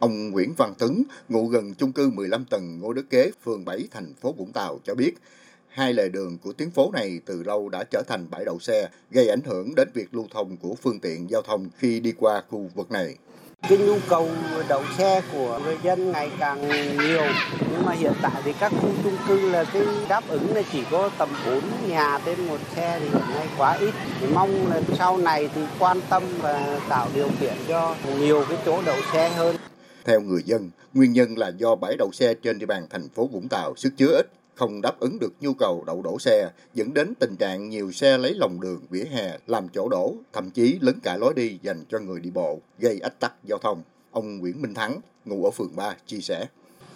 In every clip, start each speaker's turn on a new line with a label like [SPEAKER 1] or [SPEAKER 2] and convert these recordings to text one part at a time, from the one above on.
[SPEAKER 1] Ông Nguyễn Văn Tuấn, ngụ gần chung cư 15 tầng Ngô Đức Kế, phường 7, thành phố Vũng Tàu cho biết, hai lề đường của tuyến phố này từ lâu đã trở thành bãi đậu xe, gây ảnh hưởng đến việc lưu thông của phương tiện giao thông khi đi qua khu vực này.
[SPEAKER 2] Cái nhu cầu đậu xe của người dân ngày càng nhiều, nhưng mà hiện tại thì các khu chung cư là cái đáp ứng là chỉ có tầm 4 nhà trên một xe thì hiện nay quá ít. Thì mong là sau này thì quan tâm và tạo điều kiện cho nhiều cái chỗ đậu xe hơn.
[SPEAKER 1] Theo người dân, nguyên nhân là do bãi đậu xe trên địa bàn thành phố Vũng Tàu sức chứa ít, không đáp ứng được nhu cầu đậu đổ xe, dẫn đến tình trạng nhiều xe lấy lòng đường, vỉa hè làm chỗ đổ, thậm chí lấn cả lối đi dành cho người đi bộ, gây ách tắc giao thông. Ông Nguyễn Minh Thắng, ngụ ở phường 3, chia sẻ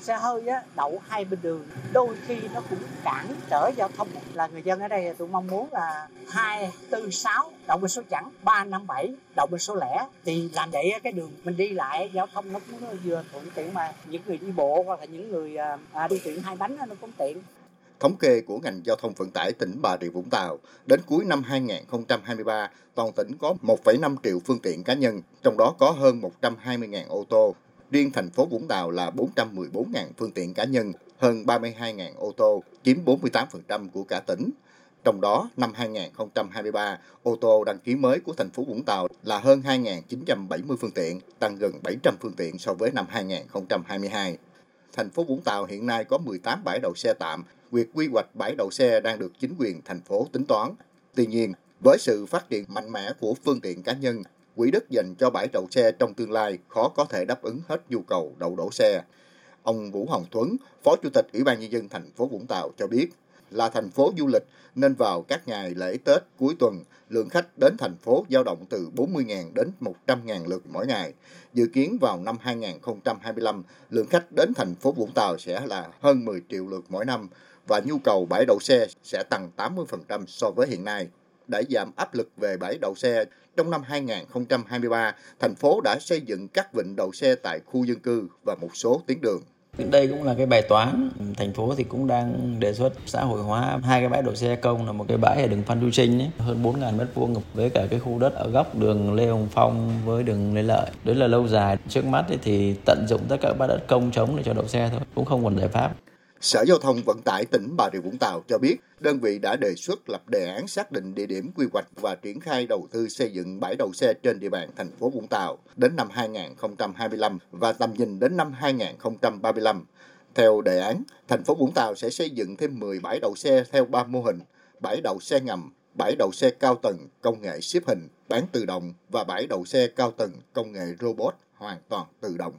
[SPEAKER 3] xe hơi á, đậu hai bên đường. Đôi khi nó cũng cản trở giao thông. Là người dân ở đây tôi mong muốn là hai tư sáu đậu bên số chẵn ba năm bảy đậu bên số lẻ. Thì làm vậy cái đường mình đi lại giao thông nó cũng vừa thuận tiện mà. Những người đi bộ hoặc là những người à, à đi tiện hai bánh nó cũng tiện.
[SPEAKER 1] Thống kê của ngành giao thông vận tải tỉnh Bà Rịa Vũng Tàu, đến cuối năm 2023, toàn tỉnh có 1,5 triệu phương tiện cá nhân, trong đó có hơn 120.000 ô tô, Riêng thành phố Vũng Tàu là 414.000 phương tiện cá nhân, hơn 32.000 ô tô, chiếm 48% của cả tỉnh. Trong đó, năm 2023, ô tô đăng ký mới của thành phố Vũng Tàu là hơn 2.970 phương tiện, tăng gần 700 phương tiện so với năm 2022. Thành phố Vũng Tàu hiện nay có 18 bãi đậu xe tạm, việc quy hoạch bãi đậu xe đang được chính quyền thành phố tính toán. Tuy nhiên, với sự phát triển mạnh mẽ của phương tiện cá nhân, quỹ đất dành cho bãi đậu xe trong tương lai khó có thể đáp ứng hết nhu cầu đậu đổ xe. Ông Vũ Hồng Thuấn, Phó Chủ tịch Ủy ban Nhân dân thành phố Vũng Tàu cho biết, là thành phố du lịch nên vào các ngày lễ Tết cuối tuần, lượng khách đến thành phố dao động từ 40.000 đến 100.000 lượt mỗi ngày. Dự kiến vào năm 2025, lượng khách đến thành phố Vũng Tàu sẽ là hơn 10 triệu lượt mỗi năm và nhu cầu bãi đậu xe sẽ tăng 80% so với hiện nay để giảm áp lực về bãi đậu xe. Trong năm 2023, thành phố đã xây dựng các vịnh đậu xe tại khu dân cư và một số tuyến đường.
[SPEAKER 4] Đây cũng là cái bài toán. Thành phố thì cũng đang đề xuất xã hội hóa hai cái bãi đậu xe công là một cái bãi ở đường Phan Chu Trinh ấy, hơn 4.000 mét vuông với cả cái khu đất ở góc đường Lê Hồng Phong với đường Lê Lợi. Đấy là lâu dài. Trước mắt thì tận dụng tất cả các bãi đất công trống để cho đậu xe thôi, cũng không còn giải pháp.
[SPEAKER 1] Sở Giao thông Vận tải tỉnh Bà Rịa Vũng Tàu cho biết, đơn vị đã đề xuất lập đề án xác định địa điểm quy hoạch và triển khai đầu tư xây dựng bãi đậu xe trên địa bàn thành phố Vũng Tàu đến năm 2025 và tầm nhìn đến năm 2035. Theo đề án, thành phố Vũng Tàu sẽ xây dựng thêm 10 bãi đậu xe theo 3 mô hình: bãi đậu xe ngầm, bãi đậu xe cao tầng công nghệ xếp hình, bán tự động và bãi đậu xe cao tầng công nghệ robot hoàn toàn tự động.